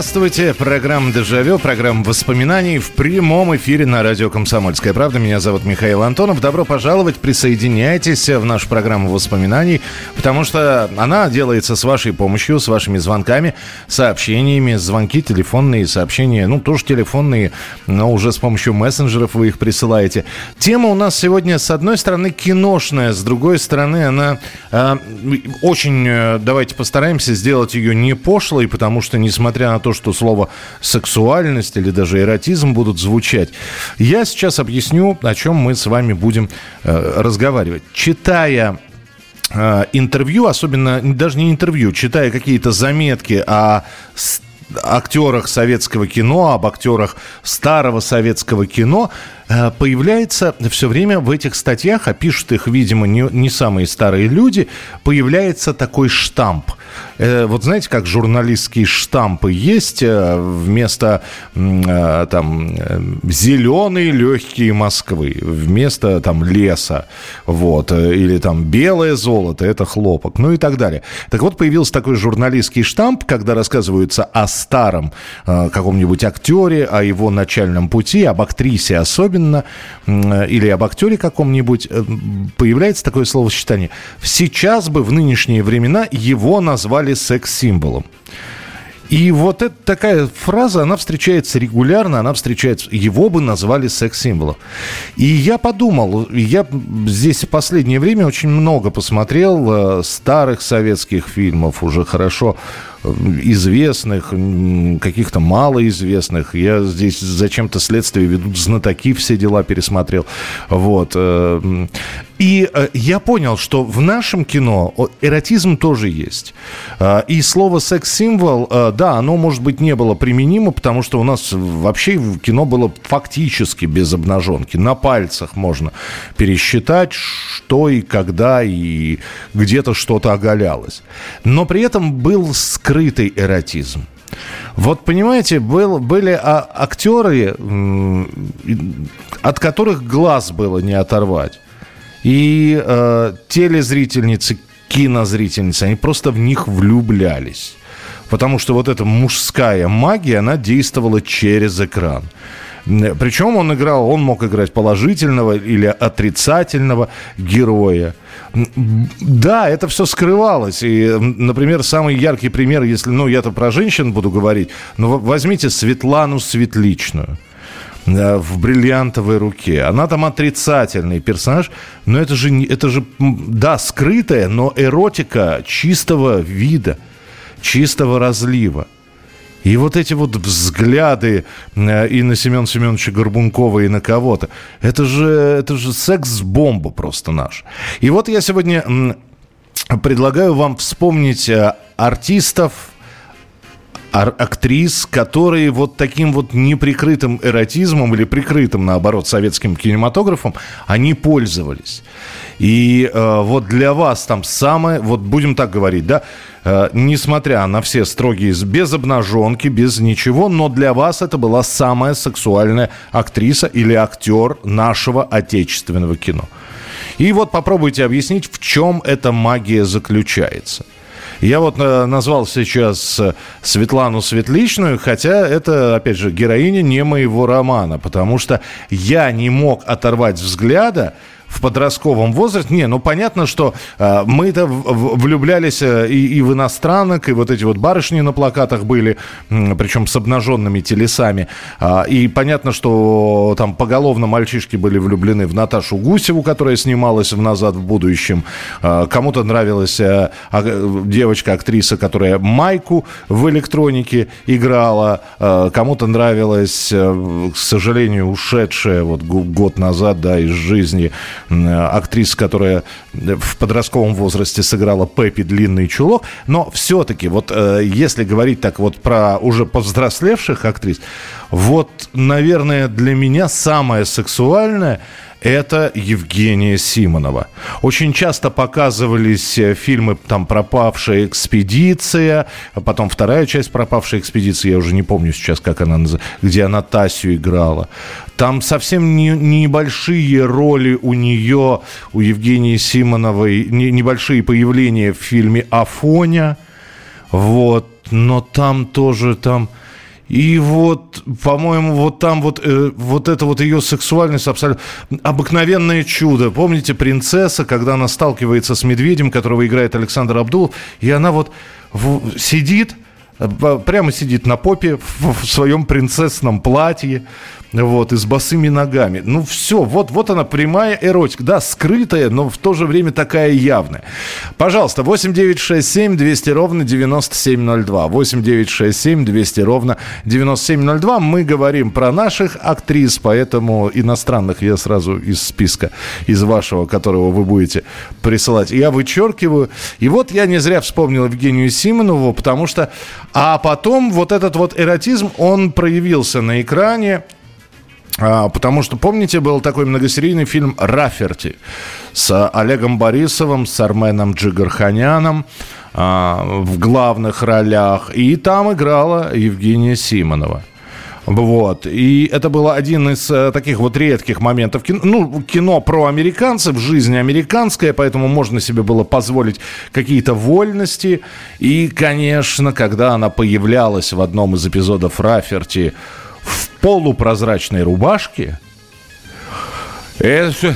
Здравствуйте, программа «Дежавю», программа воспоминаний в прямом эфире на радио «Комсомольская правда». Меня зовут Михаил Антонов. Добро пожаловать, присоединяйтесь в нашу программу воспоминаний, потому что она делается с вашей помощью, с вашими звонками, сообщениями, звонки телефонные, сообщения, ну, тоже телефонные, но уже с помощью мессенджеров вы их присылаете. Тема у нас сегодня, с одной стороны, киношная, с другой стороны, она э, очень, давайте постараемся сделать ее не пошлой, потому что, несмотря на то, что слово сексуальность или даже эротизм будут звучать, я сейчас объясню, о чем мы с вами будем э, разговаривать. Читая э, интервью, особенно даже не интервью, читая какие-то заметки о актерах советского кино, об актерах старого советского кино, появляется все время в этих статьях, а пишут их, видимо, не, не самые старые люди, появляется такой штамп. Э, вот знаете, как журналистские штампы есть э, вместо там зеленые легкие Москвы, вместо там леса, вот, или там белое золото, это хлопок, ну и так далее. Так вот, появился такой журналистский штамп, когда рассказывается о старом каком-нибудь актере, о его начальном пути, об актрисе особенно, особенно, или об актере каком-нибудь, э, появляется такое словосочетание. Сейчас бы в нынешние времена его назвали секс-символом. И вот эта такая фраза, она встречается регулярно, она встречается, его бы назвали секс-символом. И я подумал, я здесь в последнее время очень много посмотрел э, старых советских фильмов, уже хорошо известных, каких-то малоизвестных. Я здесь зачем-то следствие ведут знатоки, все дела пересмотрел. Вот. Э, и э, я понял, что в нашем кино эротизм тоже есть. Э, и слово секс-символ, да, оно, может быть, не было применимо, потому что у нас вообще кино было фактически без обнаженки. На пальцах можно пересчитать, что и когда, и где-то что-то оголялось. Но при этом был скрыт скрытый эротизм. Вот понимаете, был, были а, актеры, от которых глаз было не оторвать. И э, телезрительницы, кинозрительницы, они просто в них влюблялись. Потому что вот эта мужская магия, она действовала через экран. Причем он играл, он мог играть положительного или отрицательного героя. Да, это все скрывалось. И, например, самый яркий пример, если, ну, я-то про женщин буду говорить, но возьмите Светлану Светличную в бриллиантовой руке. Она там отрицательный персонаж, но это же, это же, да, скрытая, но эротика чистого вида, чистого разлива. И вот эти вот взгляды э, и на Семена Семеновича Горбункова, и на кого-то, это же, это же секс-бомба просто наш. И вот я сегодня предлагаю вам вспомнить э, артистов, актрис, которые вот таким вот неприкрытым эротизмом или прикрытым, наоборот, советским кинематографом, они пользовались. И э, вот для вас там самое, вот будем так говорить, да, несмотря на все строгие, без обнаженки, без ничего, но для вас это была самая сексуальная актриса или актер нашего отечественного кино. И вот попробуйте объяснить, в чем эта магия заключается. Я вот э, назвал сейчас э, Светлану Светличную, хотя это, опять же, героиня не моего романа, потому что я не мог оторвать взгляда в подростковом возрасте. Не, ну понятно, что э, мы-то влюблялись э, и, и в иностранок, и вот эти вот барышни на плакатах были, причем с обнаженными телесами. Э, и понятно, что там поголовно мальчишки были влюблены в Наташу Гусеву, которая снималась в «Назад в будущем». Э, кому-то нравилась э, э, девочка-актриса, которая Майку в электронике играла. Э, кому-то нравилась, э, к сожалению, ушедшая вот год назад, да, из жизни актриса, которая в подростковом возрасте сыграла Пеппи длинный чулок. Но все-таки, вот э, если говорить так вот про уже повзрослевших актрис, вот, наверное, для меня самое сексуальное это Евгения Симонова. Очень часто показывались э, фильмы там «Пропавшая экспедиция», потом вторая часть «Пропавшей экспедиции», я уже не помню сейчас, как она называется, где она Тасю играла. Там совсем не, небольшие роли у нее, у Евгении Симоновой, не, небольшие появления в фильме «Афоня». Вот, но там тоже там и вот, по-моему, вот там вот, э, вот это вот ее сексуальность абсолютно... Обыкновенное чудо. Помните принцесса, когда она сталкивается с медведем, которого играет Александр Абдулов, и она вот в, сидит, э, прямо сидит на попе в, в своем принцессном платье, вот, и с босыми ногами. Ну, все, вот, вот она прямая эротика. Да, скрытая, но в то же время такая явная. Пожалуйста, 8 9 6 7 200 ровно 9702. 8 9 6 7 200 ровно 9702. Мы говорим про наших актрис, поэтому иностранных я сразу из списка, из вашего, которого вы будете присылать, я вычеркиваю. И вот я не зря вспомнил Евгению Симонову, потому что... А потом вот этот вот эротизм, он проявился на экране потому что, помните, был такой многосерийный фильм «Раферти» с Олегом Борисовым, с Арменом Джигарханяном а, в главных ролях. И там играла Евгения Симонова. Вот. И это был один из э, таких вот редких моментов. Кино, ну, кино про американцев, жизнь американская, поэтому можно себе было позволить какие-то вольности. И, конечно, когда она появлялась в одном из эпизодов Раферти в полупрозрачной рубашке, это...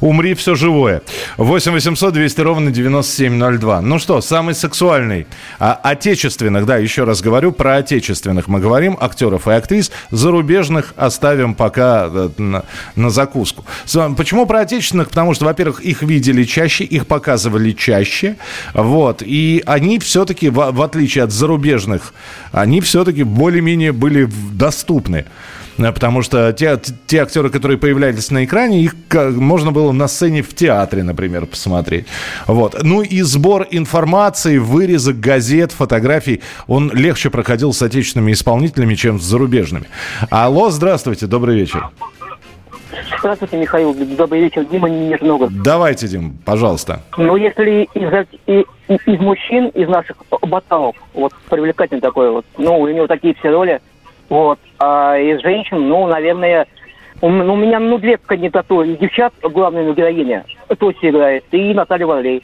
Умри все живое. 8 800 200 ровно 9702. Ну что, самый сексуальный. А, отечественных, да, еще раз говорю, про отечественных мы говорим, актеров и актрис. Зарубежных оставим пока э, на, на закуску. Почему про отечественных? Потому что, во-первых, их видели чаще, их показывали чаще. Вот. И они все-таки, в, в отличие от зарубежных, они все-таки более-менее были доступны. Э, потому что те, те актеры, которые появлялись на экране, их можно было на сцене в театре, например, посмотреть. Вот. Ну и сбор информации, вырезок газет, фотографий, он легче проходил с отечественными исполнителями, чем с зарубежными. Алло, здравствуйте, добрый вечер. Здравствуйте, Михаил. Добрый вечер. Дима Нижногород. Давайте, Дим, пожалуйста. Ну, если из, из, из мужчин, из наших ботанов, вот привлекательный такой вот, ну, у него такие все роли, вот. А из женщин, ну, наверное, ну, у меня, ну, две кандидатуры. Девчат, главная героиня, Тоси играет, и Наталья Варлей.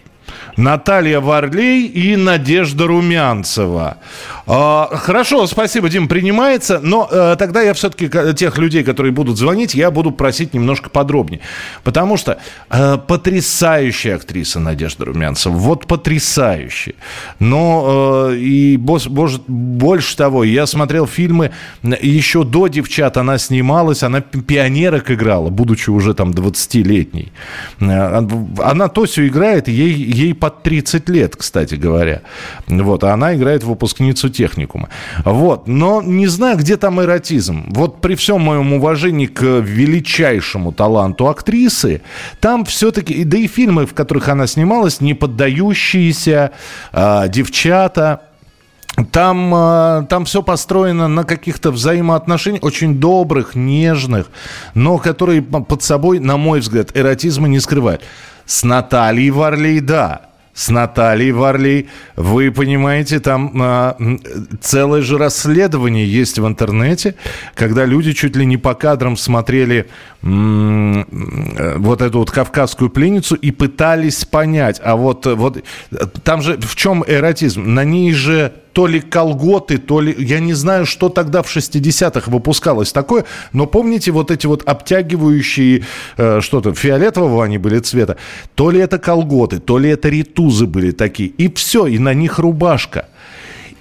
Наталья Варлей и Надежда Румянцева. А, хорошо, спасибо, Дим, принимается. Но а, тогда я все-таки тех людей, которые будут звонить, я буду просить немножко подробнее. Потому что а, потрясающая актриса Надежда Румянцева. Вот потрясающая. Но а, и бос, боже, больше того, я смотрел фильмы еще до «Девчат». Она снималась, она пионерок играла, будучи уже там 20-летней. Она Тосю играет, ей, ей под 30 лет, кстати говоря. Вот, а она играет выпускницу техникума. Вот, но не знаю, где там эротизм. Вот при всем моем уважении к величайшему таланту актрисы, там все-таки, да и фильмы, в которых она снималась, не поддающиеся, э, девчата, там, а, там все построено на каких-то взаимоотношениях, очень добрых, нежных, но которые под собой, на мой взгляд, эротизма не скрывают. С Натальей Варлей, да. С Натальей Варлей, вы понимаете, там а, целое же расследование есть в интернете, когда люди чуть ли не по кадрам смотрели м- вот эту вот кавказскую пленницу и пытались понять, а вот, вот там же в чем эротизм? На ней же то ли колготы, то ли... Я не знаю, что тогда в 60-х выпускалось такое, но помните вот эти вот обтягивающие э, что-то фиолетового они были цвета? То ли это колготы, то ли это ритузы были такие. И все, и на них рубашка.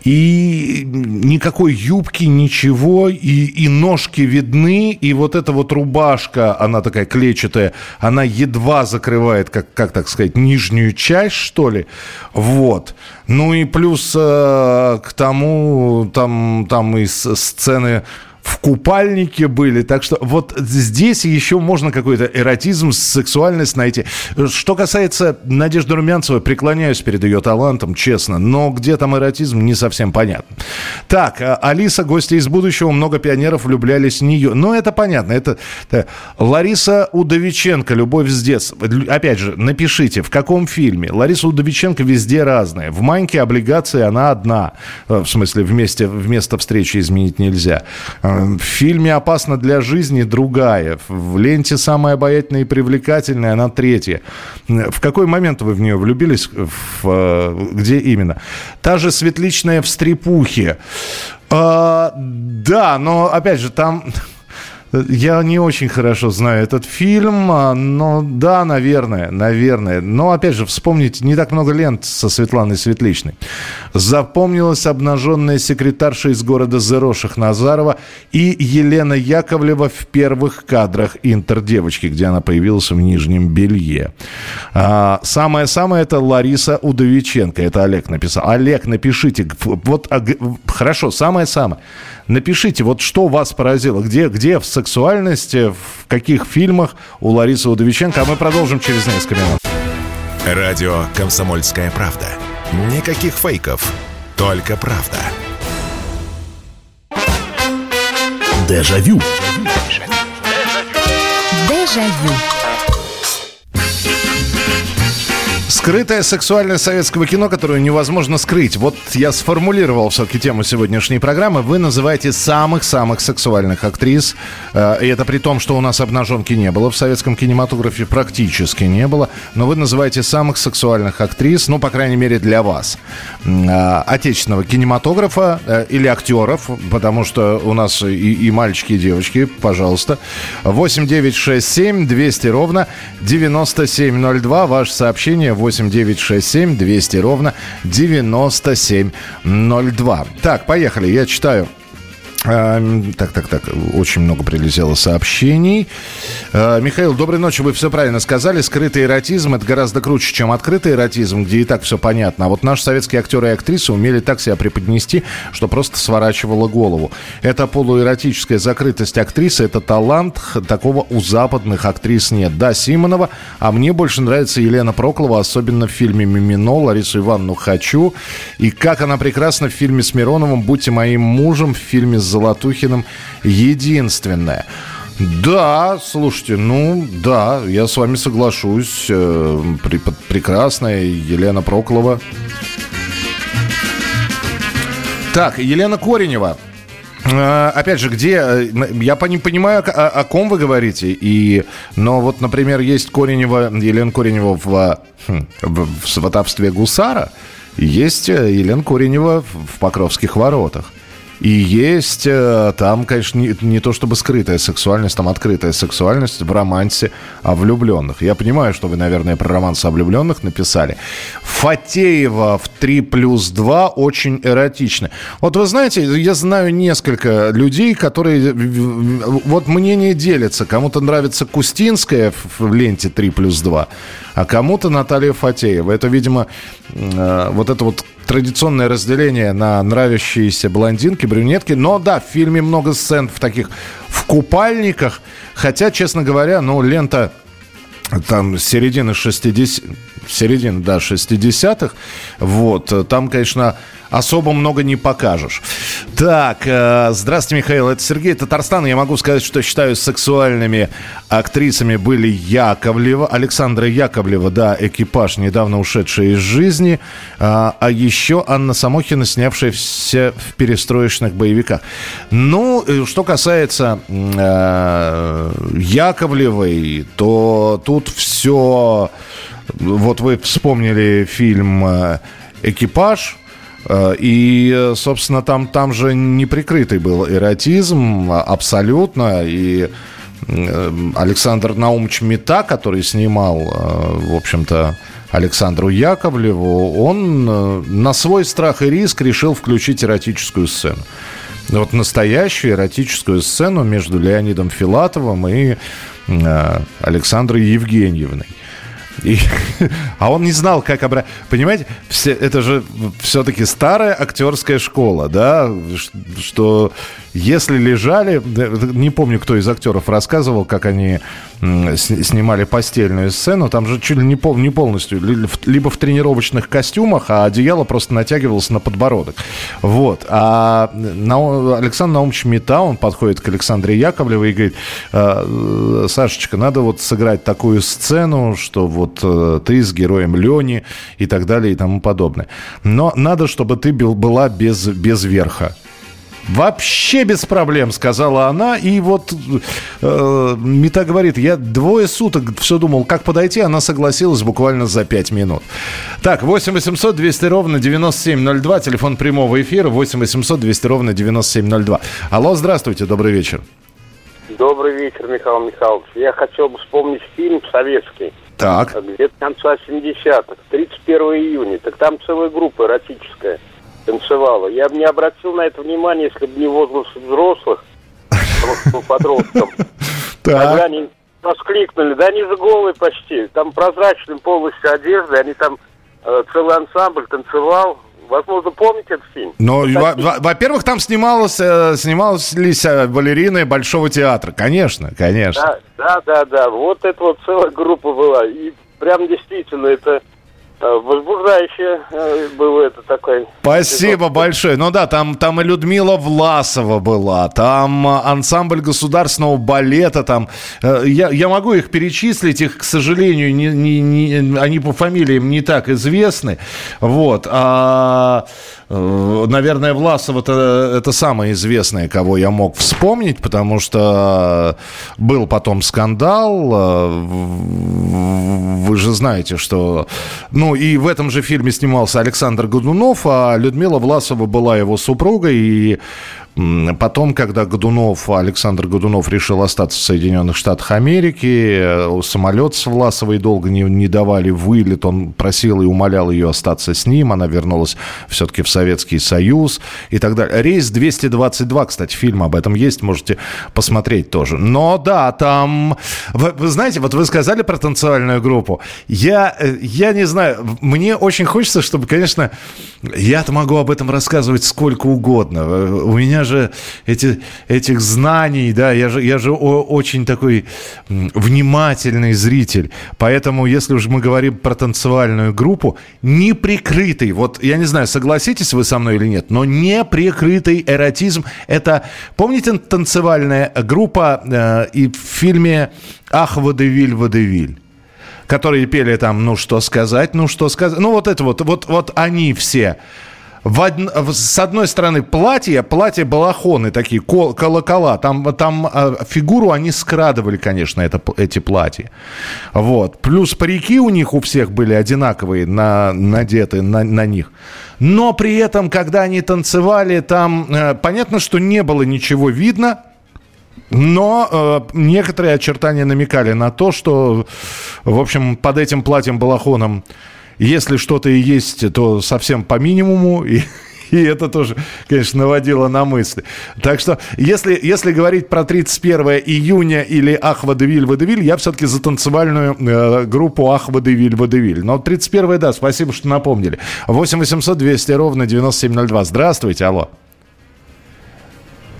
И никакой юбки, ничего, и, и ножки видны, и вот эта вот рубашка, она такая клетчатая, она едва закрывает, как, как так сказать, нижнюю часть, что ли. Вот. Ну и плюс э, к тому, там, там и сцены в купальнике были. Так что вот здесь еще можно какой-то эротизм, сексуальность найти. Что касается Надежды Румянцевой, преклоняюсь перед ее талантом, честно. Но где там эротизм, не совсем понятно. Так, а, Алиса, гости из будущего, много пионеров влюблялись в нее. Ну, это понятно. Это, это Лариса Удовиченко, «Любовь с детства». Опять же, напишите, в каком фильме. Лариса Удовиченко везде разная. В «Маньке» облигации она одна. Э, в смысле, вместе, вместо встречи изменить нельзя. Э, в фильме «Опасно для жизни» другая. В ленте «Самая обаятельная и привлекательная» она третья. В какой момент вы в нее влюбились? В, э, где именно? Та же «Светличная в стрепухе». А, да, но опять же, там я не очень хорошо знаю этот фильм, а, но да, наверное, наверное. Но, опять же, вспомните, не так много лент со Светланой Светличной. Запомнилась обнаженная секретарша из города Зероших Назарова и Елена Яковлева в первых кадрах «Интердевочки», где она появилась в нижнем белье. А, самое-самое это Лариса Удовиченко. Это Олег написал. Олег, напишите. Вот, а, хорошо, самое-самое. Напишите, вот что вас поразило, где, где в сексуальности, в каких фильмах у Ларисы Удовиченко, а мы продолжим через несколько минут. Радио «Комсомольская правда». Никаких фейков, только правда. Дежавю. Дежавю. Скрытая сексуальность советского кино, которую невозможно скрыть. Вот я сформулировал все-таки тему сегодняшней программы. Вы называете самых-самых сексуальных актрис. Э, и это при том, что у нас обнаженки не было в советском кинематографе, практически не было. Но вы называете самых сексуальных актрис, ну, по крайней мере, для вас. Э, отечественного кинематографа э, или актеров, потому что у нас и, и мальчики, и девочки, пожалуйста. 8 9 6 7 200 ровно 9702. Ваше сообщение 8 8 9 6 7 200 ровно 9702. Так, поехали. Я читаю так, так, так, очень много прилетело сообщений. А, Михаил, доброй ночи, вы все правильно сказали. Скрытый эротизм – это гораздо круче, чем открытый эротизм, где и так все понятно. А вот наши советские актеры и актрисы умели так себя преподнести, что просто сворачивало голову. Это полуэротическая закрытость актрисы, это талант, такого у западных актрис нет. Да, Симонова, а мне больше нравится Елена Проклова, особенно в фильме «Мимино», Ларису Ивановну «Хочу». И как она прекрасна в фильме с Мироновым «Будьте моим мужем», в фильме с Золотухиным единственное. Да, слушайте, ну да, я с вами соглашусь. Э, прекрасная Елена Проклова. Так, Елена Коренева. Э, опять же, где... Э, я не понимаю, о, о ком вы говорите. И, но вот, например, есть Коренева, Елена Коренева в, хм, в, сватовстве гусара. Есть Елена Коренева в Покровских воротах. И есть э, там, конечно, не, не то чтобы скрытая сексуальность, там открытая сексуальность в романсе о влюбленных. Я понимаю, что вы, наверное, про романс о влюбленных написали. Фатеева в 3 плюс 2 очень эротично. Вот вы знаете, я знаю несколько людей, которые... Вот мнение делится. Кому-то нравится Кустинская в ленте 3 плюс 2, а кому-то Наталья Фатеева. Это, видимо, э, вот это вот традиционное разделение на нравящиеся блондинки, брюнетки. Но да, в фильме много сцен в таких в купальниках. Хотя, честно говоря, ну, лента там середины 60 середины, да, 60-х. Вот, там, конечно, особо много не покажешь. Так, э, здравствуйте, Михаил, это Сергей Татарстан. Я могу сказать, что считаю сексуальными актрисами были Яковлева, Александра Яковлева, да, экипаж, недавно ушедший из жизни, а, а еще Анна Самохина, снявшаяся в перестроечных боевиках. Ну, э, что касается э, Яковлевой, то тут все... Вот вы вспомнили фильм э, «Экипаж», Э, и, собственно, там, там же неприкрытый был эротизм абсолютно. И э, Александр Наумович Мета, который снимал, в общем-то, Александру Яковлеву, он на свой страх и риск решил включить эротическую сцену. Вот настоящую эротическую сцену между Леонидом Филатовым и Александрой Евгеньевной. И, а он не знал, как обратить. Понимаете, все, это же все-таки старая актерская школа, да, что если лежали, не помню, кто из актеров рассказывал, как они снимали постельную сцену, там же чуть ли не, пол, не полностью, либо в тренировочных костюмах, а одеяло просто натягивалось на подбородок. Вот. А Александр Наумович Мета, он подходит к Александре Яковлевой и говорит, «А, Сашечка, надо вот сыграть такую сцену, что вот э, ты с героем Лени и так далее и тому подобное. Но надо, чтобы ты была без, без верха. Вообще без проблем, сказала она. И вот э, Мета говорит, я двое суток все думал, как подойти. Она согласилась буквально за пять минут. Так, 8 800 200 ровно 9702. Телефон прямого эфира 8 800 200 ровно 9702. Алло, здравствуйте, добрый вечер. Добрый вечер, Михаил Михайлович. Я хотел бы вспомнить фильм советский. Так. Где-то конца 70-х, 31 июня. Так там целая группа эротическая танцевала. Я бы не обратил на это внимание, если бы не возраст взрослых, подросткам. Тогда они воскликнули, да они же голые почти, там прозрачным полностью одежды, они там э, целый ансамбль танцевал, Возможно, помните этот фильм? Ну, во-первых, там э, снималась э, балерины Большого театра. Конечно, конечно. Да, да, да, да. Вот это вот целая группа была. И прям действительно это Э, возбуждающее э, было это такое. Спасибо эпизод. большое. Ну да, там, там и Людмила Власова была, там ансамбль государственного балета, там э, я, я могу их перечислить, их, к сожалению, не, не, не, они по фамилиям не так известны. Вот. А Э, наверное, Власов это, это самое известное, кого я мог вспомнить, потому что был потом скандал. Э, вы же знаете, что... Ну, и в этом же фильме снимался Александр Годунов, а Людмила Власова была его супругой, и Потом, когда Годунов, Александр Годунов решил остаться в Соединенных Штатах Америки, э, самолет с Власовой долго не, не давали вылет, он просил и умолял ее остаться с ним, она вернулась все-таки в Советский Союз и так далее. Рейс 222, кстати, фильм об этом есть, можете посмотреть тоже. Но да, там, вы, вы знаете, вот вы сказали про танцевальную группу, я, э, я не знаю, мне очень хочется, чтобы, конечно, я-то могу об этом рассказывать сколько угодно. Э, у меня же эти, этих знаний, да, я же, я же очень такой внимательный зритель. Поэтому, если уж мы говорим про танцевальную группу, неприкрытый, вот я не знаю, согласитесь вы со мной или нет, но неприкрытый эротизм, это, помните танцевальная группа э, и в фильме «Ах, водевиль, водевиль»? которые пели там «Ну что сказать, ну что сказать». Ну вот это вот, вот, вот они все в од... с одной стороны платье, платье балахоны такие, кол... колокола, там, там э, фигуру они скрадывали, конечно, это, эти платья. Вот. Плюс парики у них у всех были одинаковые, на, надеты на, на них. Но при этом, когда они танцевали, там э, понятно, что не было ничего видно, но э, некоторые очертания намекали на то, что, в общем, под этим платьем-балахоном если что-то и есть, то совсем по минимуму. И, и это тоже, конечно, наводило на мысли. Так что, если, если говорить про 31 июня или Ах, Водевиль, Водевиль, я все-таки за танцевальную э, группу Ах, Водевиль, Водевиль. Но 31 да, спасибо, что напомнили. 8 800 200 ровно 9702. Здравствуйте, алло.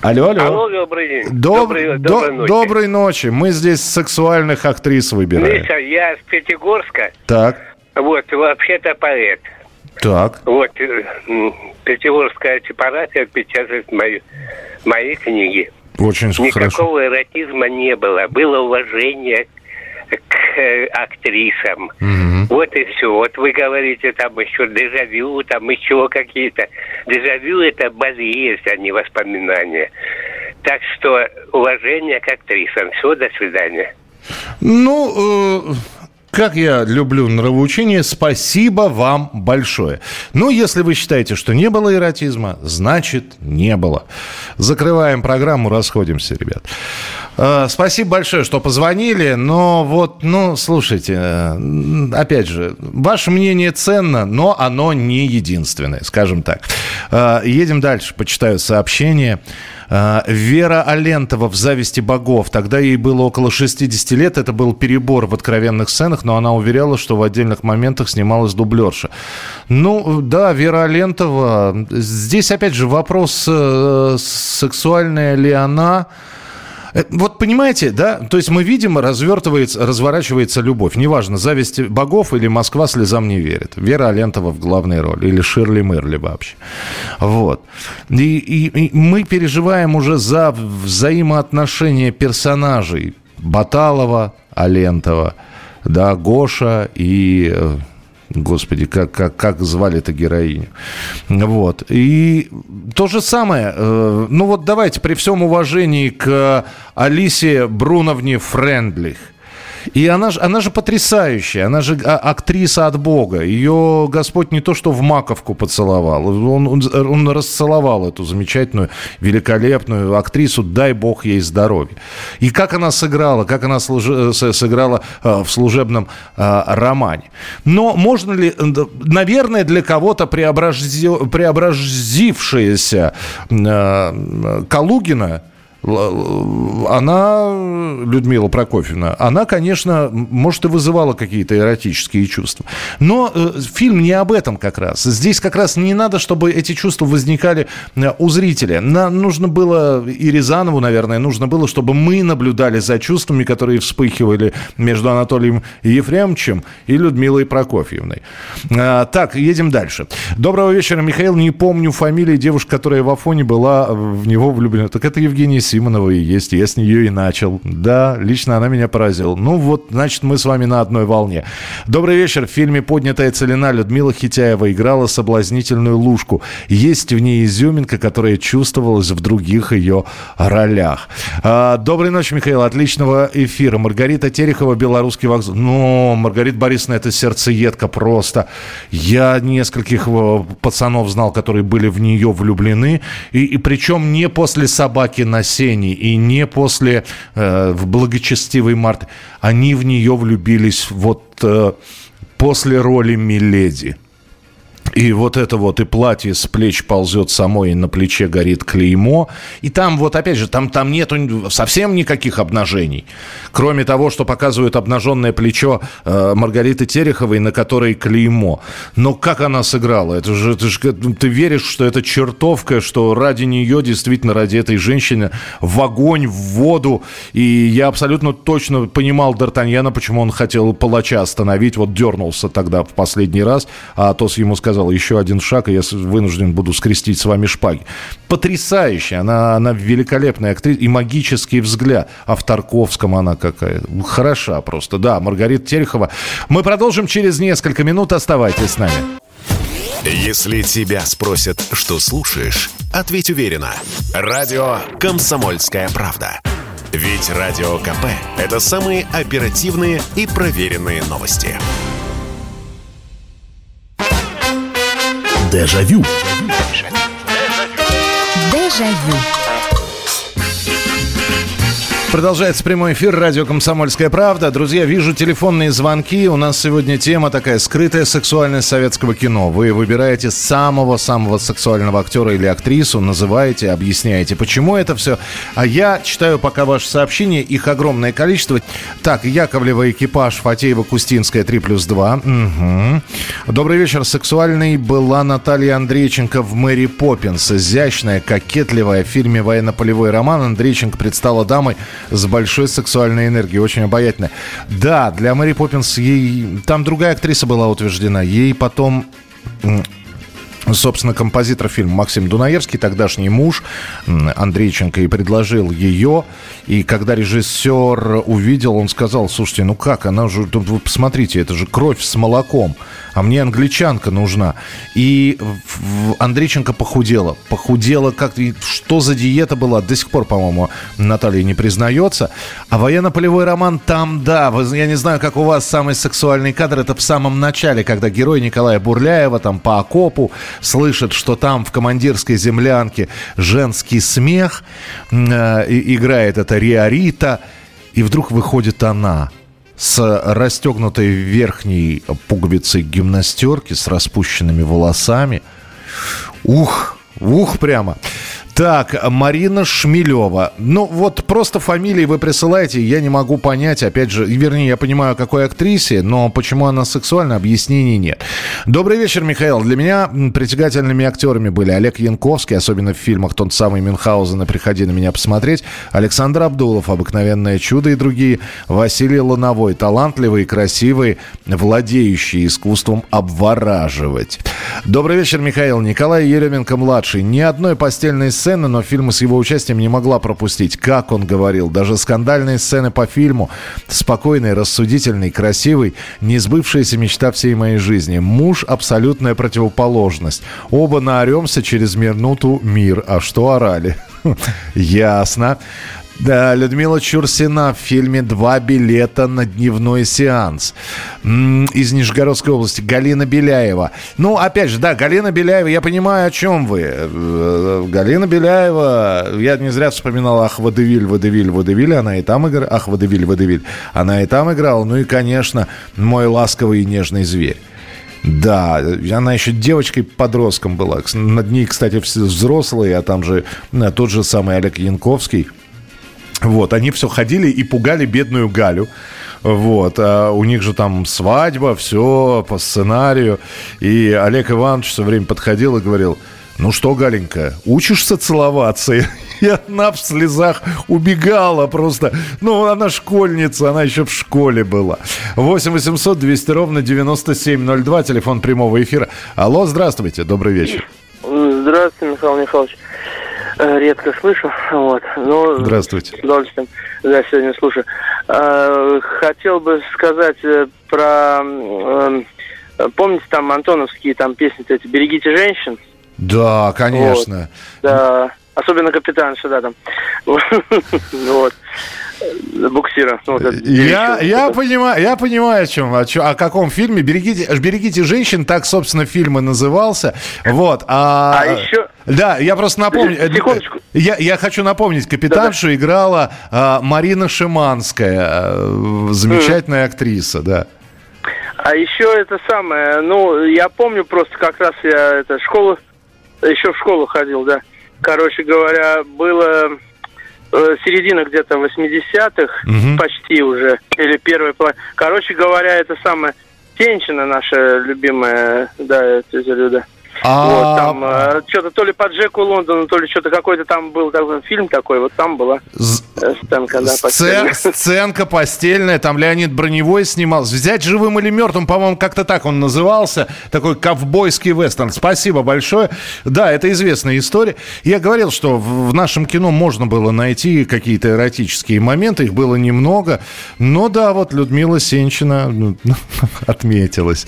Алло, алло. Алло, добрый день. Доб... Добрый, до... доброй, ночи. доброй ночи. Мы здесь сексуальных актрис выбираем. Миша, я с Пятигорска. Так. Вот, вообще-то поэт. Так. Вот, э, Петербургская типография печатает мои, мои книги. Очень Никакого хорошо. Никакого эротизма не было. Было уважение к э, актрисам. Угу. Вот и все. Вот вы говорите там еще дежавю, там еще какие-то. Дежавю это болезнь, а не воспоминания. Так что уважение к актрисам. Все, до свидания. Ну, э, как я люблю нравоучение, спасибо вам большое. Ну, если вы считаете, что не было эротизма, значит, не было. Закрываем программу, расходимся, ребят. Э, спасибо большое, что позвонили, но вот, ну, слушайте, э, опять же, ваше мнение ценно, но оно не единственное, скажем так. Э, едем дальше, почитаю сообщение. Вера Алентова в «Зависти богов». Тогда ей было около 60 лет. Это был перебор в откровенных сценах, но она уверяла, что в отдельных моментах снималась дублерша. Ну, да, Вера Алентова. Здесь, опять же, вопрос, сексуальная ли она. Э, вот понимаете, да? То есть мы видим, развертывается, разворачивается любовь. Неважно, зависть богов или Москва слезам не верит. Вера Алентова в главной роли. Или Ширли Мерли вообще. Вот. И, и, и мы переживаем уже за взаимоотношения персонажей. Баталова, Алентова, да, Гоша и э, Господи, как, как, как звали эту героиню. Вот. И то же самое. Э, ну вот давайте при всем уважении к Алисе Бруновне Френдлих – и она же, она же потрясающая, она же а, актриса от Бога. Ее Господь не то что в маковку поцеловал, он, он, он расцеловал эту замечательную, великолепную актрису, дай Бог ей здоровья. И как она сыграла, как она служи, сыграла э, в служебном э, романе. Но можно ли, наверное, для кого-то преобрази, преобразившаяся Калугина она, Людмила Прокофьевна, она, конечно, может и вызывала какие-то эротические чувства. Но э, фильм не об этом как раз. Здесь как раз не надо, чтобы эти чувства возникали э, у зрителя. Нам нужно было, и Рязанову, наверное, нужно было, чтобы мы наблюдали за чувствами, которые вспыхивали между Анатолием Ефремовичем и Людмилой Прокофьевной. А, так, едем дальше. Доброго вечера, Михаил. Не помню фамилии девушки, которая в Афоне была в него влюблена. Так это Евгения Симонова и есть. Я с нее и начал. Да, лично она меня поразила. Ну вот, значит, мы с вами на одной волне. Добрый вечер. В фильме «Поднятая целина» Людмила Хитяева играла соблазнительную лужку. Есть в ней изюминка, которая чувствовалась в других ее ролях. А, доброй ночи, Михаил. Отличного эфира. Маргарита Терехова, «Белорусский вокзал». Ну, Маргарита Борисовна, это сердцеедка просто. Я нескольких э, пацанов знал, которые были в нее влюблены. И, и причем не после «Собаки на осенний, и не после э, в благочестивый март. Они в нее влюбились вот э, после роли Миледи. И вот это вот, и платье с плеч ползет само, и на плече горит клеймо. И там вот, опять же, там, там нету совсем никаких обнажений. Кроме того, что показывают обнаженное плечо э, Маргариты Тереховой, на которой клеймо. Но как она сыграла? Это же, это же, ты веришь, что это чертовка, что ради нее, действительно, ради этой женщины в огонь, в воду. И я абсолютно точно понимал Д'Артаньяна, почему он хотел палача остановить. Вот дернулся тогда в последний раз, а Атос ему сказал, сказал, еще один шаг, и я вынужден буду скрестить с вами шпаги. Потрясающая, она, она великолепная актриса, и магический взгляд. А в Тарковском она какая. Хороша просто, да, Маргарита Терехова. Мы продолжим через несколько минут, оставайтесь с нами. Если тебя спросят, что слушаешь, ответь уверенно. Радио «Комсомольская правда». Ведь Радио КП – это самые оперативные и проверенные новости. Дежавю. Дежавю. Продолжается прямой эфир радио «Комсомольская правда». Друзья, вижу телефонные звонки. У нас сегодня тема такая «Скрытая сексуальность советского кино». Вы выбираете самого-самого сексуального актера или актрису, называете, объясняете, почему это все. А я читаю пока ваши сообщения, их огромное количество. Так, Яковлева экипаж, Фатеева, Кустинская, 3 плюс 2. Угу. Добрый вечер. Сексуальной была Наталья Андрейченко в «Мэри Поппинс». Изящная, кокетливая. В фильме «Военно-полевой роман» Андрейченко предстала дамой с большой сексуальной энергией, очень обаятельная. Да, для Мэри Поппинс ей... Там другая актриса была утверждена. Ей потом собственно, композитор фильма Максим Дунаевский, тогдашний муж Андрейченко, и предложил ее. И когда режиссер увидел, он сказал, слушайте, ну как, она же, вы посмотрите, это же кровь с молоком. А мне англичанка нужна. И Андрейченко похудела. Похудела как Что за диета была? До сих пор, по-моему, Наталья не признается. А военно-полевой роман там, да. Я не знаю, как у вас самый сексуальный кадр. Это в самом начале, когда герой Николая Бурляева там по окопу слышит, что там в командирской землянке женский смех. Э, играет это Риорита. И вдруг выходит она – с расстегнутой верхней пуговицей гимнастерки, с распущенными волосами. Ух, ух прямо. Так, Марина Шмелева. Ну, вот просто фамилии вы присылаете, я не могу понять, опять же, вернее, я понимаю, какой актрисе, но почему она сексуальна, объяснений нет. Добрый вечер, Михаил. Для меня притягательными актерами были Олег Янковский, особенно в фильмах тот самый Мюнхгаузен «Приходи на меня посмотреть», Александр Абдулов «Обыкновенное чудо» и другие, Василий Лановой, талантливый, красивый, владеющий искусством обвораживать. Добрый вечер, Михаил. Николай Еременко-младший. Ни одной постельной сцены, но фильмы с его участием не могла пропустить. Как он говорил, даже скандальные сцены по фильму. Спокойный, рассудительный, красивый, не сбывшаяся мечта всей моей жизни. Муж – абсолютная противоположность. Оба наоремся через минуту мир. А что орали? Ясно. Да, Людмила Чурсина в фильме «Два билета на дневной сеанс». Из Нижегородской области. Галина Беляева. Ну, опять же, да, Галина Беляева, я понимаю, о чем вы. Э, Галина Беляева, я не зря вспоминал «Ах, Водевиль, Водевиль, Водевиль», она и там играла. «Ах, Водевиль, Водевиль», она и там играла. Ну и, конечно, «Мой ласковый и нежный зверь». Да, она еще девочкой-подростком была. Над ней, кстати, взрослые, а там же э, тот же самый Олег Янковский – вот, они все ходили и пугали бедную Галю. Вот, а у них же там свадьба, все по сценарию. И Олег Иванович все время подходил и говорил, ну что, Галенька, учишься целоваться? И она в слезах убегала просто. Ну, она школьница, она еще в школе была. 8 800 200 ровно 9702, телефон прямого эфира. Алло, здравствуйте, добрый вечер. Здравствуйте, Михаил Михайлович. Э, редко слышу. Вот. Но Здравствуйте. С удовольствием, да, сегодня слушаю. Э, хотел бы сказать э, про... Помните там антоновские там песни эти «Берегите женщин»? Да, конечно. Вот. Да, особенно капитанша, да, там. Вот буксира. Ну, я, я, понимаю, я понимаю, о чем, о, чем, о каком фильме. Берегите, берегите женщин, так, собственно, фильм и назывался. Вот. А, а еще... Да, я просто напомню. Э, Секундочку. Я, я хочу напомнить, капитаншу да, да. играла а, Марина Шиманская, э, замечательная mm. актриса, да. А еще это самое, ну, я помню просто как раз я это школу, еще в школу ходил, да. Короче говоря, было Э, середина где-то 80-х, угу. почти уже, или первая половина. Короче говоря, это самая Тенчина наша любимая, да, тетя Люда. А... Вот, там э, что-то то ли по Джеку Лондону, то ли что-то какой-то там был такой фильм такой, вот там была э, сценка, да, постельная. Сценка постельная, там Леонид Броневой снимался. «Взять живым или мертвым», по-моему, как-то так он назывался, такой ковбойский вестерн. Спасибо большое. Да, это известная история. Я говорил, что в нашем кино можно было найти какие-то эротические моменты, их было немного, но да, вот Людмила Сенчина ну, отметилась.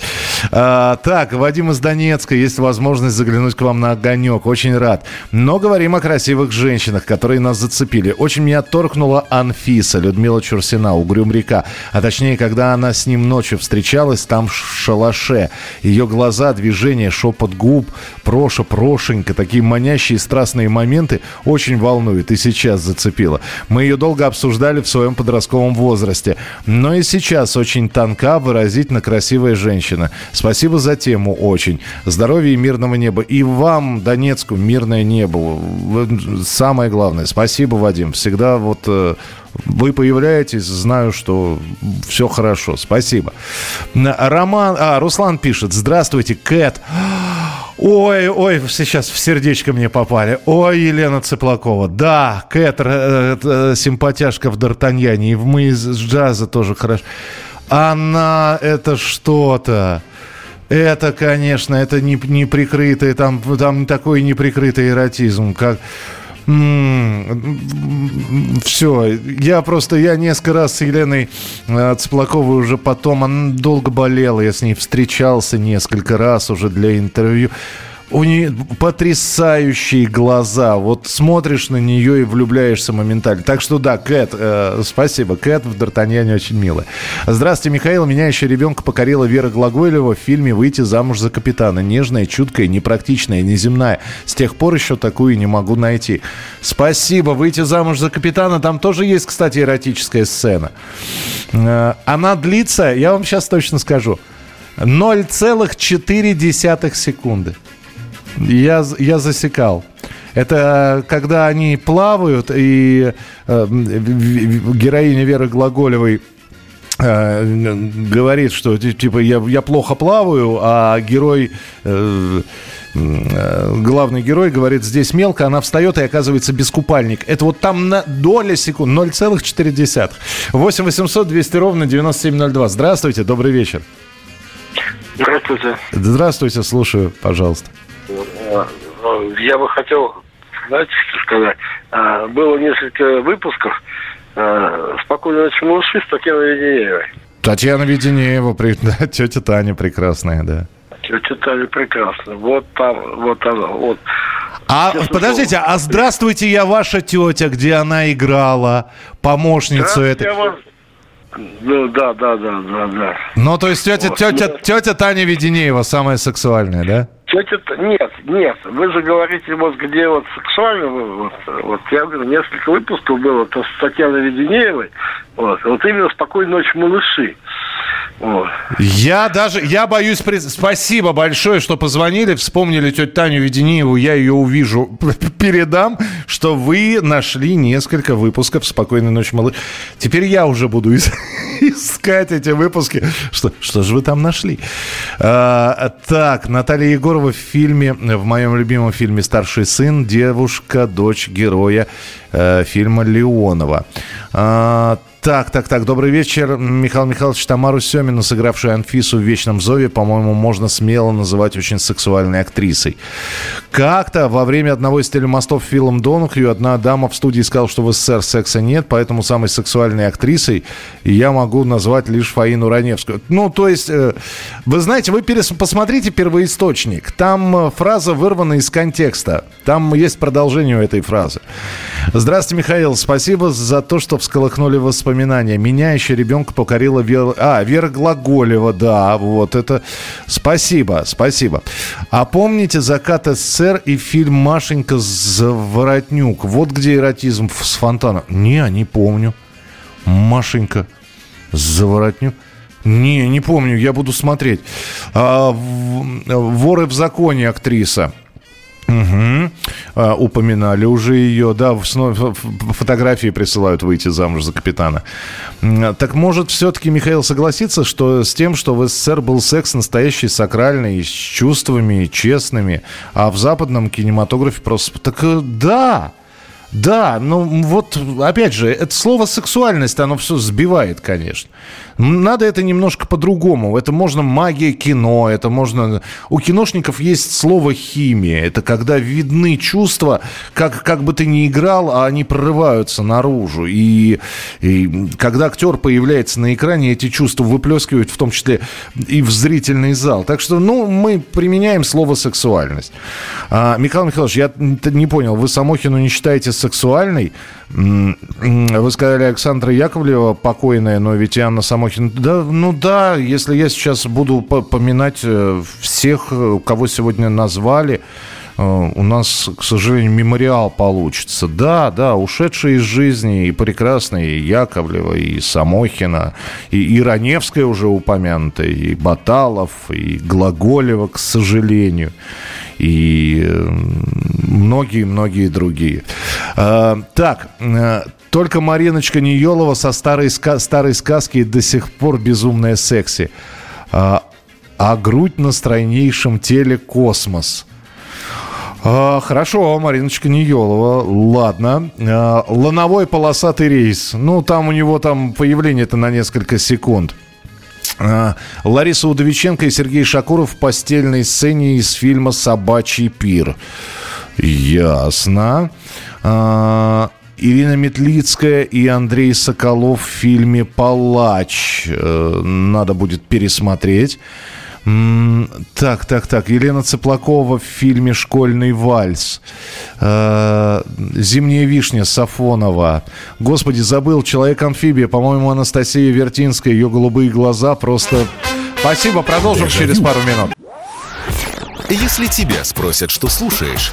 А, так, Вадим из Донецка, есть возможность возможность заглянуть к вам на огонек. Очень рад. Но говорим о красивых женщинах, которые нас зацепили. Очень меня торкнула Анфиса, Людмила Чурсина, Угрюм река. А точнее, когда она с ним ночью встречалась там в шалаше. Ее глаза, движения, шепот губ, Проша, Прошенька, такие манящие страстные моменты очень волнуют. И сейчас зацепила. Мы ее долго обсуждали в своем подростковом возрасте. Но и сейчас очень тонка, выразительно красивая женщина. Спасибо за тему очень. Здоровья и мир мирного неба. И вам, Донецку, мирное небо. Самое главное. Спасибо, Вадим. Всегда вот э, вы появляетесь, знаю, что все хорошо. Спасибо. Роман, а, Руслан пишет. Здравствуйте, Кэт. Ой, ой, сейчас в сердечко мне попали. Ой, Елена Цыплакова. Да, Кэт, э, э, симпатяшка в Д'Артаньяне. И мы из джаза тоже хорошо. Она это что-то. Это, конечно, это не, не прикрытый, там, там такой неприкрытый эротизм, как... Все, я просто, я несколько раз с Еленой э, Цыплаковой уже потом, она долго болела, я с ней встречался несколько раз уже для интервью у нее потрясающие глаза. Вот смотришь на нее и влюбляешься моментально. Так что да, Кэт, э, спасибо. Кэт в Д'Артаньяне очень милая. Здравствуйте, Михаил. Меня еще ребенка покорила Вера Глаголева в фильме «Выйти замуж за капитана». Нежная, чуткая, непрактичная, неземная. С тех пор еще такую не могу найти. Спасибо. «Выйти замуж за капитана». Там тоже есть, кстати, эротическая сцена. Э, она длится, я вам сейчас точно скажу, 0,4 секунды. Я, я засекал. Это когда они плавают, и э, героиня Веры Глаголевой э, говорит, что типа я, я плохо плаваю, а герой, э, э, главный герой говорит, здесь мелко, она встает и оказывается без купальник. Это вот там на доля секунд, 0,4. 8 800 200 ровно 9702. Здравствуйте, добрый вечер. Здравствуйте. Здравствуйте, слушаю, пожалуйста. Э, я бы хотел, знаете, что сказать. А, было несколько выпусков э, «Спокойной ночи, малыши» с Татьяной Веденеевой. Татьяна Веденеева, да, тетя Таня прекрасная, да. Тетя Таня прекрасная. Вот там, вот она, вот. А Честно подождите, а здравствуйте, я ваша тетя, где она играла, помощницу этой. Вас... Ну, да, да, да, да, да. Ну, то есть тетя, вот. тетя, тетя Таня Веденеева самая сексуальная, да? Тетя, нет, нет, вы же говорите, вот где вот сексуально, вот, вот я говорю, несколько выпусков было, то с Татьяной Веденеевой, вот, вот именно «Спокойной ночи, малыши». Я даже, я боюсь, спасибо большое, что позвонили, вспомнили тетю Таню Веденееву, я ее увижу, передам, что вы нашли несколько выпусков «Спокойной ночи, малыш». Теперь я уже буду искать эти выпуски. Что, что же вы там нашли? А, так, Наталья Егорова в фильме, в моем любимом фильме «Старший сын», девушка, дочь героя э, фильма Леонова. А, так, так, так. Добрый вечер. Михаил Михайлович Тамару Семину, сыгравшую Анфису в «Вечном зове», по-моему, можно смело называть очень сексуальной актрисой. Как-то во время одного из телемостов фильм Донухью одна дама в студии сказала, что в СССР секса нет, поэтому самой сексуальной актрисой я могу назвать лишь Фаину Раневскую. Ну, то есть, э, вы знаете, вы перес... посмотрите первоисточник. Там э, фраза вырвана из контекста. Там есть продолжение у этой фразы. Здравствуйте, Михаил. Спасибо за то, что всколыхнули воспоминания воспоминания. Меня еще ребенка покорила Вера... А, Вера Глаголева, да, вот это... Спасибо, спасибо. А помните «Закат СССР» и фильм «Машенька Заворотнюк»? Вот где эротизм с фонтана. Не, не помню. Машенька Заворотнюк. Не, не помню, я буду смотреть. А, «Воры в законе» актриса. Угу. А, упоминали уже ее, да, фотографии присылают выйти замуж за капитана. Так может все-таки Михаил согласится, что с тем, что в СССР был секс настоящий, сакральный, с чувствами, честными, а в западном кинематографе просто... Так э, да, да, ну вот, опять же, это слово сексуальность, оно все сбивает, конечно. Надо это немножко по-другому. Это можно магия кино, это можно... У киношников есть слово химия. Это когда видны чувства, как, как бы ты ни играл, а они прорываются наружу. И, и когда актер появляется на экране, эти чувства выплескивают в том числе и в зрительный зал. Так что, ну, мы применяем слово сексуальность. А, Михаил Михайлович, я не понял, вы Самохину не считаете сексуальной? Вы сказали Александра Яковлева покойная, но ведь и Анна Самохина. Да, ну да, если я сейчас буду поминать э, всех, э, кого сегодня назвали, э, у нас, к сожалению, мемориал получится. Да, да, ушедшие из жизни и прекрасные и Яковлева, и Самохина, и, и Раневская уже упомянутая, и Баталов, и Глаголева, к сожалению и многие-многие другие. А, так, э, только Мариночка Ниелова со старой, старой сказки до сих пор безумная секси. А, а грудь на стройнейшем теле космос. Хорошо, Мариночка Ниелова, ладно. Лановой полосатый рейс. Ну, там у него там появление-то на несколько секунд. Лариса Удовиченко и Сергей Шакуров в постельной сцене из фильма «Собачий пир». Ясно. А, Ирина Метлицкая и Андрей Соколов в фильме «Палач». Э, надо будет пересмотреть. Так, так, так. Елена Цыплакова в фильме «Школьный вальс». Э, «Зимняя вишня» Сафонова. Господи, забыл. «Человек-амфибия». По-моему, Анастасия Вертинская. Ее голубые глаза просто... Спасибо. Продолжим через пару минут. Если тебя спросят, что слушаешь,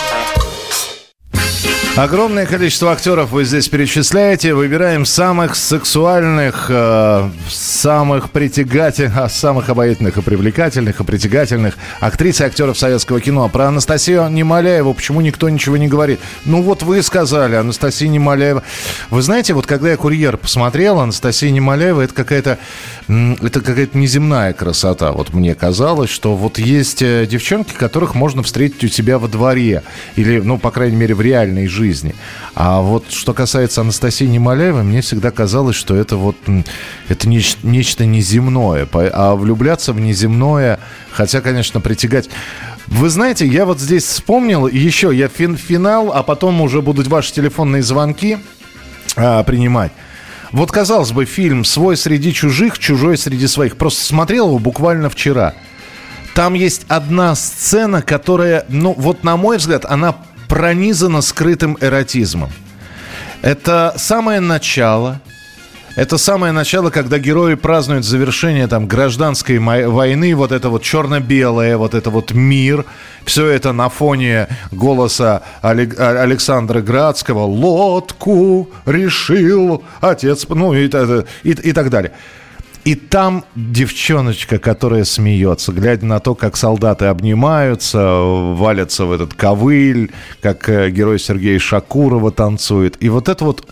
Огромное количество актеров вы здесь перечисляете. Выбираем самых сексуальных, э, самых притягательных, а, самых обаятельных и привлекательных, и притягательных актрис и актеров советского кино. Про Анастасию Немоляеву почему никто ничего не говорит? Ну вот вы сказали, Анастасия Немоляева. Вы знаете, вот когда я «Курьер» посмотрел, Анастасия Немоляева это какая-то это какая-то неземная красота. Вот мне казалось, что вот есть э, девчонки, которых можно встретить у себя во дворе. Или, ну, по крайней мере, в реальной жизни жизни. А вот что касается Анастасии Немоляевой, мне всегда казалось, что это вот это нечто, нечто неземное. А влюбляться в неземное, хотя, конечно, притягать... Вы знаете, я вот здесь вспомнил еще, я фин, финал, а потом уже будут ваши телефонные звонки а, принимать. Вот, казалось бы, фильм «Свой среди чужих, чужой среди своих». Просто смотрел его буквально вчера. Там есть одна сцена, которая, ну, вот на мой взгляд, она пронизано скрытым эротизмом. Это самое начало, это самое начало, когда герои празднуют завершение там гражданской войны, вот это вот черно-белое, вот это вот мир, все это на фоне голоса Александра Градского «Лодку решил отец», ну и, и, и так далее. И там девчоночка, которая смеется, глядя на то, как солдаты обнимаются, валятся в этот ковыль, как э, герой Сергея Шакурова танцует. И вот это вот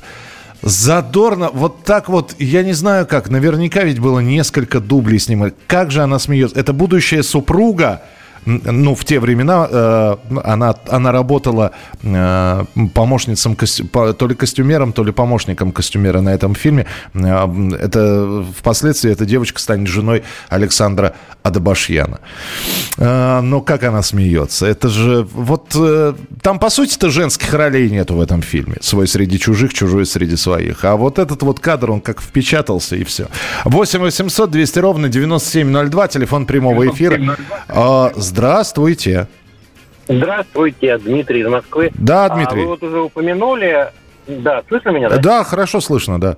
задорно, вот так вот, я не знаю как, наверняка ведь было несколько дублей снимать. Как же она смеется? Это будущая супруга, ну, в те времена э, она, она работала э, помощницем, то ли костюмером, то ли помощником костюмера на этом фильме. Э, это впоследствии эта девочка станет женой Александра Адабашьяна. Э, но как она смеется? Это же вот э, там по сути-то женских ролей нету в этом фильме. Свой среди чужих, чужой среди своих. А вот этот вот кадр, он как впечатался и все. 8 800 200 ровно 9702, телефон прямого эфира. Э, Здравствуйте. Здравствуйте, Дмитрий из Москвы. Да, Дмитрий. А вы вот уже упомянули... Да, слышно меня? Да, да хорошо слышно, да.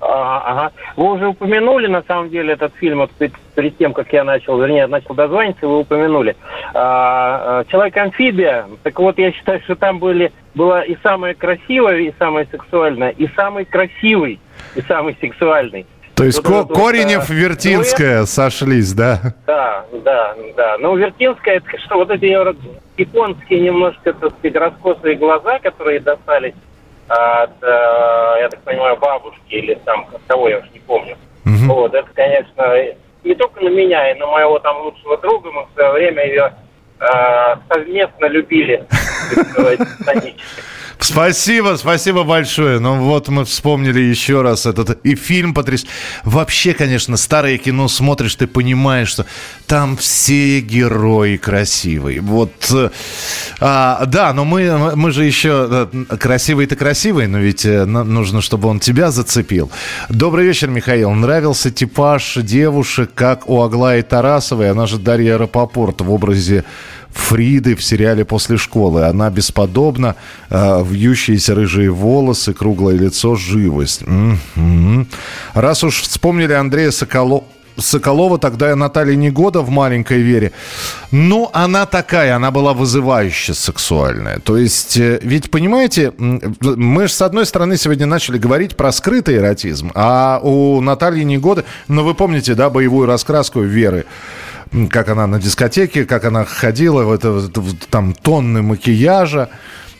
А, ага. Вы уже упомянули, на самом деле, этот фильм вот перед, перед тем, как я начал, вернее, начал дозвониться, вы упомянули. А, а, Человек-амфибия. Так вот, я считаю, что там были, была и самая красивая, и самая сексуальная, и самый красивый, и самый сексуальный. То есть вот, Ко- Коренев, вот, Вертинская дуэт. сошлись, да? Да, да, да. Ну, Вертинская, это что, вот эти японские немножко, так сказать, раскосые глаза, которые достались от, э, я так понимаю, бабушки или там кого, я уж не помню. Угу. Вот, это, конечно, не только на меня, и на моего там лучшего друга, мы в свое время ее э, совместно любили, Спасибо, спасибо большое. Ну вот мы вспомнили еще раз этот и фильм потряс. Вообще, конечно, старое кино смотришь, ты понимаешь, что там все герои красивые. Вот, э, а, да, но мы, мы же еще э, красивый-то красивый, но ведь э, нужно, чтобы он тебя зацепил. Добрый вечер, Михаил. Нравился типаж девушек, как у Аглаи Тарасовой, она же Дарья Рапопорт в образе Фриды в сериале «После школы». Она бесподобна, э, вьющиеся рыжие волосы, круглое лицо, живость. М-м-м. Раз уж вспомнили Андрея Соколова, Соколова, тогда Наталья Негода в «Маленькой Вере». Ну, она такая, она была вызывающе сексуальная. То есть, э, ведь, понимаете, мы же, с одной стороны, сегодня начали говорить про скрытый эротизм, а у Натальи Негоды, ну, вы помните, да, боевую раскраску Веры, как она на дискотеке, как она ходила, это, там тонны макияжа,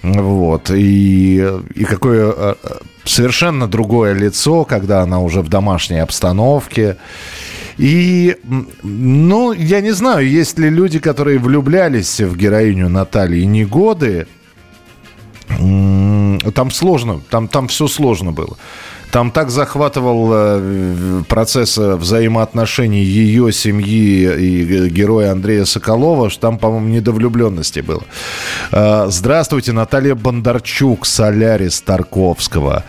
вот, и, и какое э, совершенно другое лицо, когда она уже в домашней обстановке. И, ну, я не знаю, есть ли люди, которые влюблялись в героиню Натальи Негоды. Там сложно, там, там все сложно было. Там так захватывал э, процесс э, взаимоотношений ее семьи и героя Андрея Соколова, что там, по-моему, недовлюбленности было. Э, здравствуйте, Наталья Бондарчук, Солярис Тарковского.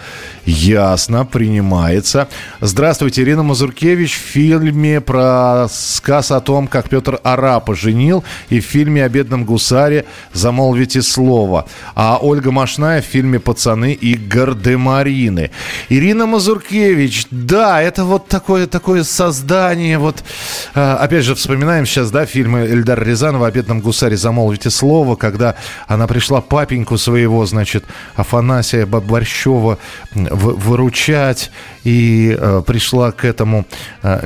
Ясно, принимается. Здравствуйте, Ирина Мазуркевич в фильме про сказ о том, как Петр Арапа женил, и в фильме о бедном гусаре «Замолвите слово». А Ольга Машная в фильме «Пацаны» и «Гардемарины». Ирина Мазуркевич, да, это вот такое, такое создание, вот, а, опять же, вспоминаем сейчас, да, фильмы Эльдара Рязанова о бедном гусаре «Замолвите слово», когда она пришла папеньку своего, значит, Афанасия Борщева выручать, и э, пришла к этому э,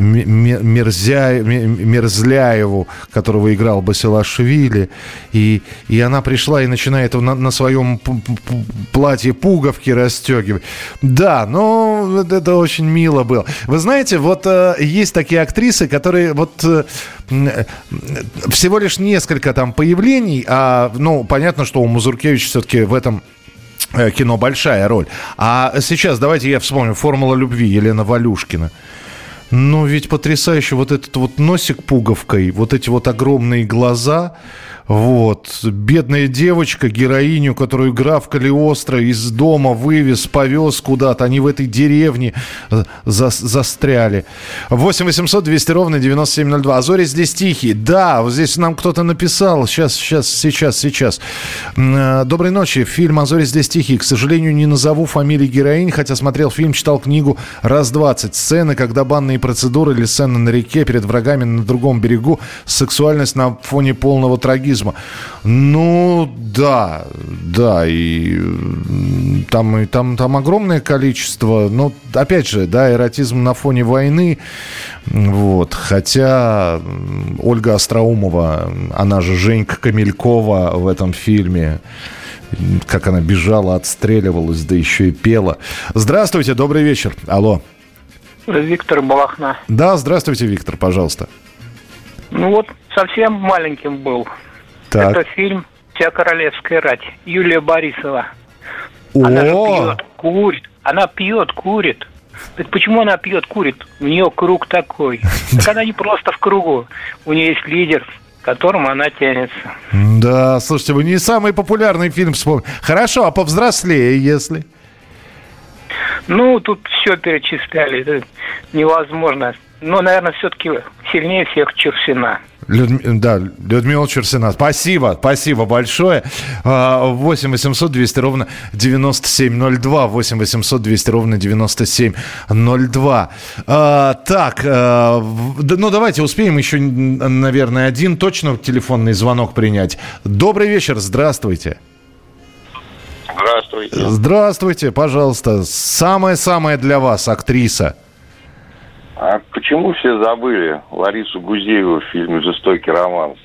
Мерзляеву, которого играл Басилашвили, и, и она пришла и начинает на, на своем платье пуговки расстегивать. Да, но это очень мило было. Вы знаете, вот э, есть такие актрисы, которые вот всего лишь несколько там появлений, а, ну, понятно, что у Мазуркевича все-таки в этом кино большая роль. А сейчас давайте я вспомню «Формула любви» Елена Валюшкина. Ну, ведь потрясающе вот этот вот носик пуговкой, вот эти вот огромные глаза – вот. Бедная девочка, героиню, которую граф Калиостро из дома вывез, повез куда-то. Они в этой деревне э, за застряли. 8 800 200 ровно 9702. А зори здесь тихие. Да, вот здесь нам кто-то написал. Сейчас, сейчас, сейчас, сейчас. Э, доброй ночи. Фильм «А здесь тихие». К сожалению, не назову фамилии героинь, хотя смотрел фильм, читал книгу раз 20. Сцены, когда банные процедуры или сцены на реке перед врагами на другом берегу. Сексуальность на фоне полного трагизма терроризма. Ну, да, да, и там, и там, там огромное количество, но, опять же, да, эротизм на фоне войны, вот, хотя Ольга Остроумова, она же Женька Камелькова в этом фильме, как она бежала, отстреливалась, да еще и пела. Здравствуйте, добрый вечер. Алло. Виктор Балахна. Да, здравствуйте, Виктор, пожалуйста. Ну вот, совсем маленьким был. Так. Это фильм «Вся королевская рать». Юлия Борисова. О! Она же пьет, курит. Она пьет, курит. Почему она пьет, курит? У нее круг такой. Так она не просто в кругу. У нее есть лидер, к которому она тянется. Да, слушайте, вы не самый популярный фильм вспомнили. Хорошо, а повзрослее, если? Ну, тут все перечисляли. Это невозможно. Но, наверное, все-таки сильнее всех Черсина. Людми... Да, Людмила Черсина. Спасибо, спасибо большое. 8 800 200 ровно 9702. 8 800 200 ровно 9702. А, так, а, ну давайте успеем еще, наверное, один точно телефонный звонок принять. Добрый вечер, здравствуйте. Здравствуйте. Здравствуйте, пожалуйста. Самое-самое для вас, актриса. А почему все забыли Ларису Гузееву в фильме «Жестокий романс»?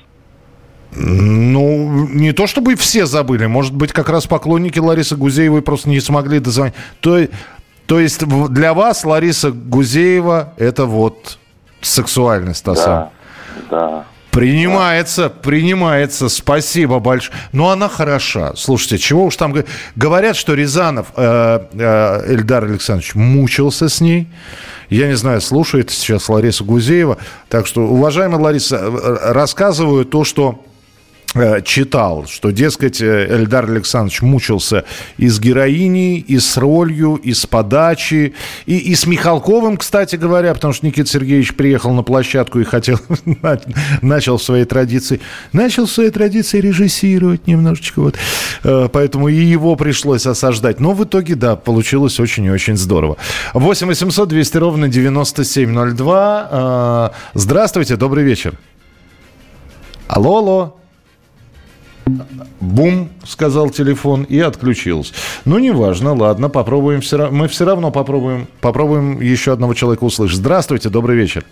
Ну, не то чтобы все забыли. Может быть, как раз поклонники Ларисы Гузеевой просто не смогли дозвонить. То, то есть для вас Лариса Гузеева – это вот сексуальность та да, самая? Да. Принимается, принимается. Спасибо большое. Но она хороша. Слушайте, чего уж там говорят, что Рязанов э, э, Эльдар Александрович мучился с ней. Я не знаю, слушает сейчас Лариса Гузеева. Так что, уважаемая Лариса, э, рассказываю то, что Э, читал, что, дескать, э, Эльдар Александрович мучился и с героиней, и с ролью, и с подачей, и, и с Михалковым, кстати говоря, потому что Никита Сергеевич приехал на площадку и хотел, начал в своей традиции, начал в своей традиции режиссировать немножечко, вот, э, поэтому и его пришлось осаждать. Но в итоге, да, получилось очень и очень здорово. 8 800 200 ровно 9702. Здравствуйте, добрый вечер. Алло, алло. Бум, сказал телефон и отключился. Ну, неважно, ладно, попробуем все равно. Мы все равно попробуем, попробуем еще одного человека услышать. Здравствуйте, добрый вечер.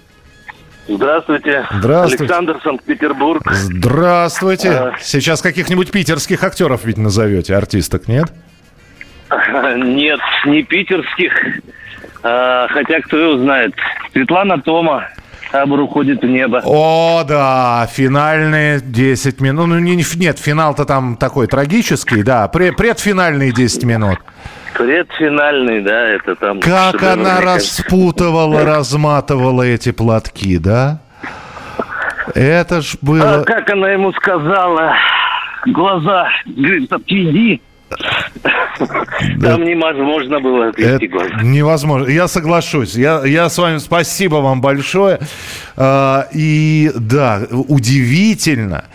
Здравствуйте. Здравствуйте. Александр, Санкт-Петербург. Здравствуйте. А... Сейчас каких-нибудь питерских актеров ведь назовете, артисток, нет? Нет, не питерских. А, хотя кто его знает. Светлана Тома. Табор уходит в небо. О, да, финальные 10 минут. Ну, не, нет, финал-то там такой трагический, да. Предфинальные 10 минут. Предфинальный, да, это там... Как она распутывала, разматывала эти платки, да? Это ж было... А как она ему сказала, глаза, говорит, отведи. Там невозможно было отвести глаза. Невозможно. Я соглашусь. Я, я с вами спасибо вам большое. А, и да, удивительно.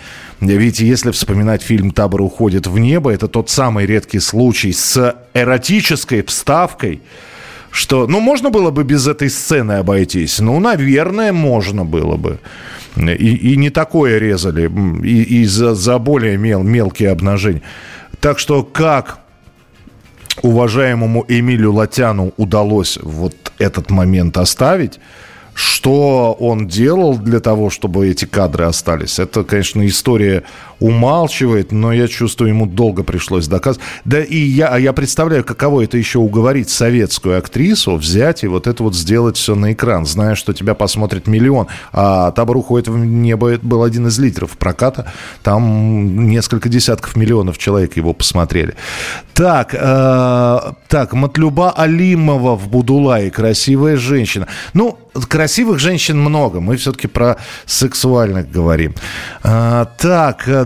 Ведь если вспоминать фильм «Табор уходит в небо», это тот самый редкий случай с эротической вставкой, что, ну, можно было бы без этой сцены обойтись. Ну, наверное, можно было бы. И, и не такое резали, и, и за, за более мел, мелкие обнажения. Так что как уважаемому Эмилю Латяну удалось вот этот момент оставить, что он делал для того, чтобы эти кадры остались. Это, конечно, история умалчивает, но я чувствую, ему долго пришлось доказывать. Да и я, я представляю, каково это еще уговорить советскую актрису взять и вот это вот сделать все на экран, зная, что тебя посмотрит миллион. А «Табор уходит в небо» был один из лидеров проката. Там несколько десятков миллионов человек его посмотрели. Так, э, так, Матлюба Алимова в Будулае, красивая женщина. Ну, красивых женщин много, мы все-таки про сексуальных говорим. А, так, э,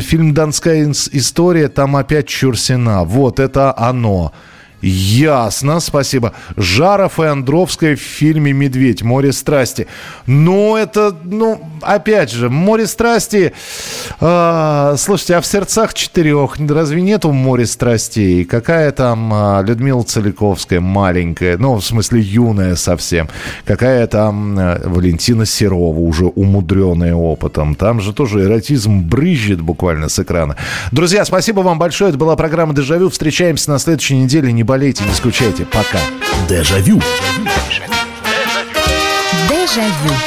фильм «Донская история», там опять Чурсина. Вот, это оно. Ясно, спасибо. Жаров и Андровская в фильме «Медведь. Море страсти». Ну, это, ну, опять же, «Море страсти». Э, слушайте, а в «Сердцах четырех» разве нету «Море страстей»? Какая там э, Людмила Целиковская маленькая, ну, в смысле, юная совсем. Какая там э, Валентина Серова, уже умудренная опытом. Там же тоже эротизм брызжет буквально с экрана. Друзья, спасибо вам большое. Это была программа «Дежавю». Встречаемся на следующей неделе. Не болейте, не скучайте. Пока. Дежавю. Дежавю.